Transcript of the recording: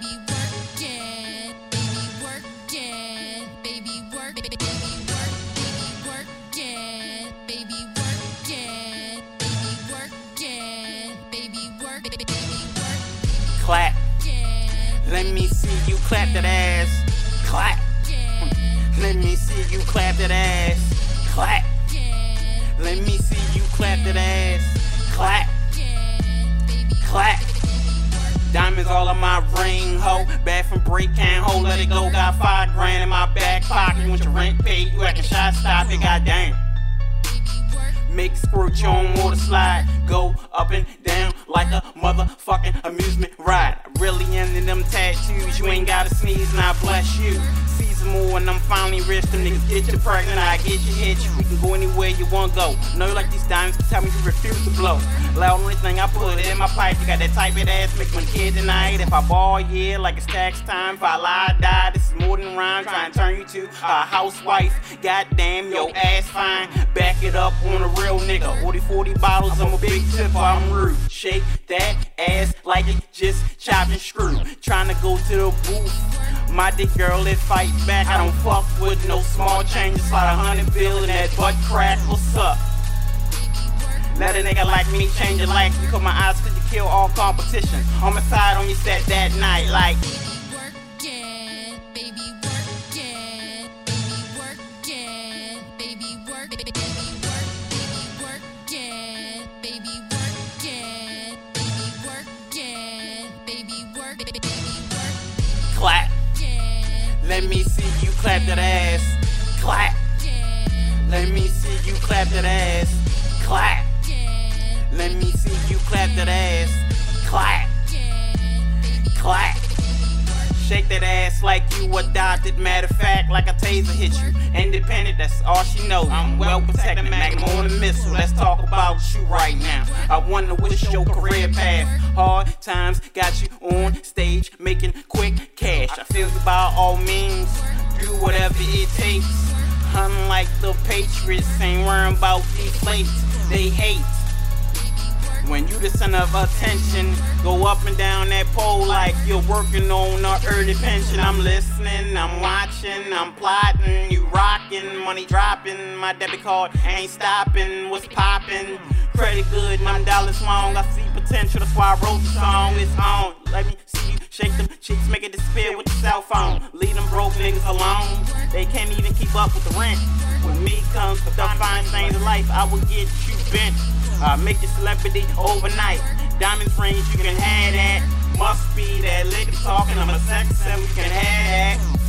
baby work it, baby work it, baby work, baby work, baby work it, baby work it, baby work it, baby work, baby work Clap. Let me see you clap that ass. Clap. Let me see you clap that ass. Diamonds all in my ring, ho. Bad from break, can't hold, let it go. Got five grand in my back pocket. You want your rent paid, you acting shot stop it, goddamn. Make squirt you on water slide. Go up and down like a motherfucking amusement ride. Really them tattoos, you ain't gotta sneeze and I bless you. Season more and I'm finally rich. Them niggas get you pregnant, I get you hit you. We can go anywhere you wanna go. Know you like these diamonds, tell me you refuse to blow. Loud only thing I put in my pipe. You got that type of ass, make my kid tonight. If I ball, yeah, like it's tax time. If I lie, die, this is more than rhyme. Trying to turn you to a housewife. Goddamn, your ass fine. Back it up on a real nigga. 40 40 bottles, I'm a big tipper, I'm rude. Shake that ass like it just chopped and screwed. Trying to go to the booth. My dick girl, it fight back. I don't fuck with no small changes. Slide a hundred bill in that butt crack. What's up? Let a nigga like me change your life because my eyes could kill all competition. On my side on your set that night, like. it, baby work it, baby work it, baby work, baby Let me see you clap that ass. Clap. Let me see you clap that ass. Clap. Let me see you clap that ass. Clap. Clap. Shake that ass like you adopted. Matter of fact, like a taser hit you. Independent, that's all she knows. I'm well protected, magnum on the missile. Let's talk about you right now. I wonder what's your career path. Hard times got you on stage making quick. I feel by all means. Do whatever it takes. Unlike the Patriots, ain't worrying about these plates. They hate. When you the center of attention, go up and down that pole like you're working on a early pension. I'm listening, I'm watching, I'm plotting, you money dropping, my debit card ain't stopping. What's popping? Credit good, nine dollars long. I see potential, that's why I wrote the song. It's on. Let me see you shake them cheeks, make it disappear with your cell phone. Leave them broke niggas alone. They can't even keep up with the rent. When me comes the fine things of life, I will get you bent. I make you celebrity overnight. Diamond rings, you can have that. Must be that liquor talking. I'm a sex and we can have